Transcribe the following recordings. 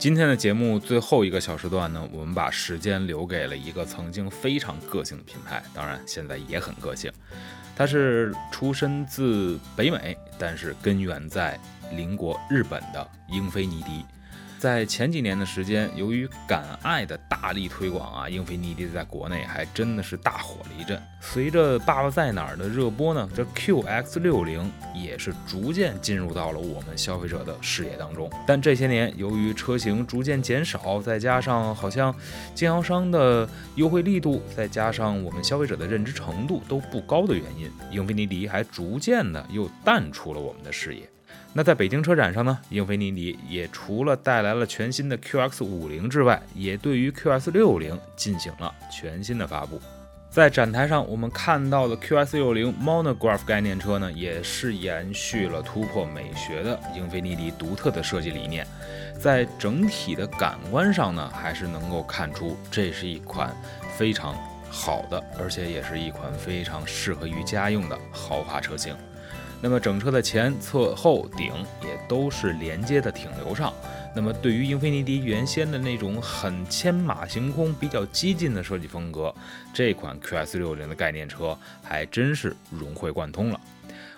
今天的节目最后一个小时段呢，我们把时间留给了一个曾经非常个性的品牌，当然现在也很个性。它是出身自北美，但是根源在邻国日本的英菲尼迪。在前几年的时间，由于敢爱的大力推广啊，英菲尼迪在国内还真的是大火了一阵。随着《爸爸在哪儿》的热播呢，这 QX60 也是逐渐进入到了我们消费者的视野当中。但这些年，由于车型逐渐减少，再加上好像经销商的优惠力度，再加上我们消费者的认知程度都不高的原因，英菲尼迪还逐渐的又淡出了我们的视野。那在北京车展上呢，英菲尼迪也除了带来了全新的 QX 五零之外，也对于 QS 六零进行了全新的发布。在展台上，我们看到的 QS 六零 Monograph 概念车呢，也是延续了突破美学的英菲尼迪独特的设计理念。在整体的感官上呢，还是能够看出这是一款非常好的，而且也是一款非常适合于家用的豪华车型。那么整车的前侧后顶也都是连接的挺流畅。那么对于英菲尼迪原先的那种很天马行空、比较激进的设计风格，这款 Q S 六零的概念车还真是融会贯通了。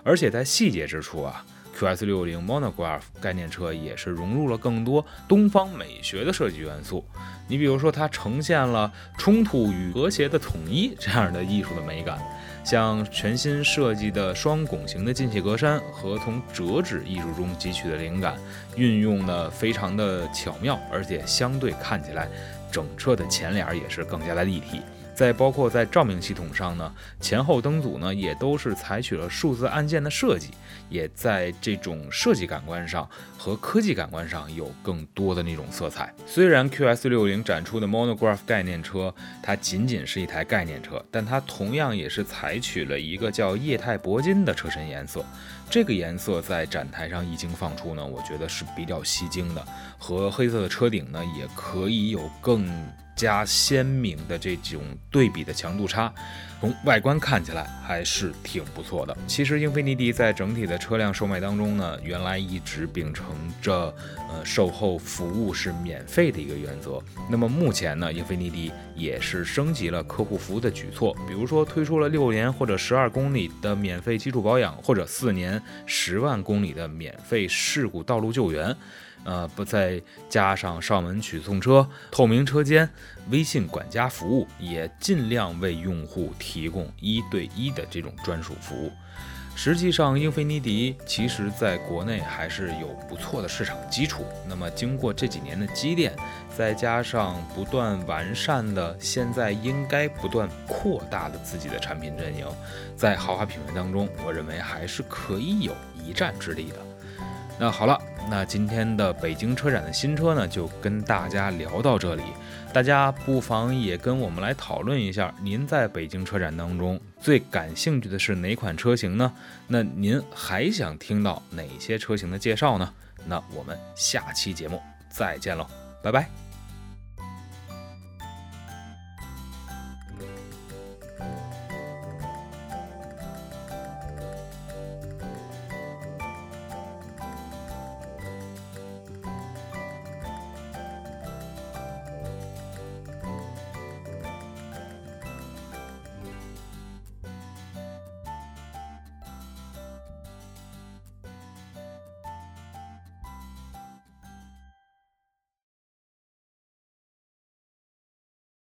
而且在细节之处啊，QS60 Monograph 概念车也是融入了更多东方美学的设计元素。你比如说，它呈现了冲突与和谐的统一这样的艺术的美感。像全新设计的双拱形的进气格栅和从折纸艺术中汲取的灵感，运用的非常的巧妙，而且相对看起来，整车的前脸也是更加的立体。再包括在照明系统上呢，前后灯组呢也都是采取了数字按键的设计，也在这种设计感官上和科技感官上有更多的那种色彩。虽然 QS60 展出的 Monograph 概念车它仅仅是一台概念车，但它同样也是采取了一个叫液态铂金的车身颜色。这个颜色在展台上一经放出呢，我觉得是比较吸睛的，和黑色的车顶呢也可以有更。加鲜明的这种对比的强度差，从外观看起来还是挺不错的。其实英菲尼迪在整体的车辆售卖当中呢，原来一直秉承着呃售后服务是免费的一个原则。那么目前呢，英菲尼迪也是升级了客户服务的举措，比如说推出了六年或者十二公里的免费基础保养，或者四年十万公里的免费事故道路救援。呃，不再加上上门取送车、透明车间、微信管家服务，也尽量为用户提供一对一的这种专属服务。实际上，英菲尼迪其实在国内还是有不错的市场基础。那么，经过这几年的积淀，再加上不断完善的，现在应该不断扩大的自己的产品阵营，在豪华品牌当中，我认为还是可以有一战之力的。那好了。那今天的北京车展的新车呢，就跟大家聊到这里。大家不妨也跟我们来讨论一下，您在北京车展当中最感兴趣的是哪款车型呢？那您还想听到哪些车型的介绍呢？那我们下期节目再见喽，拜拜。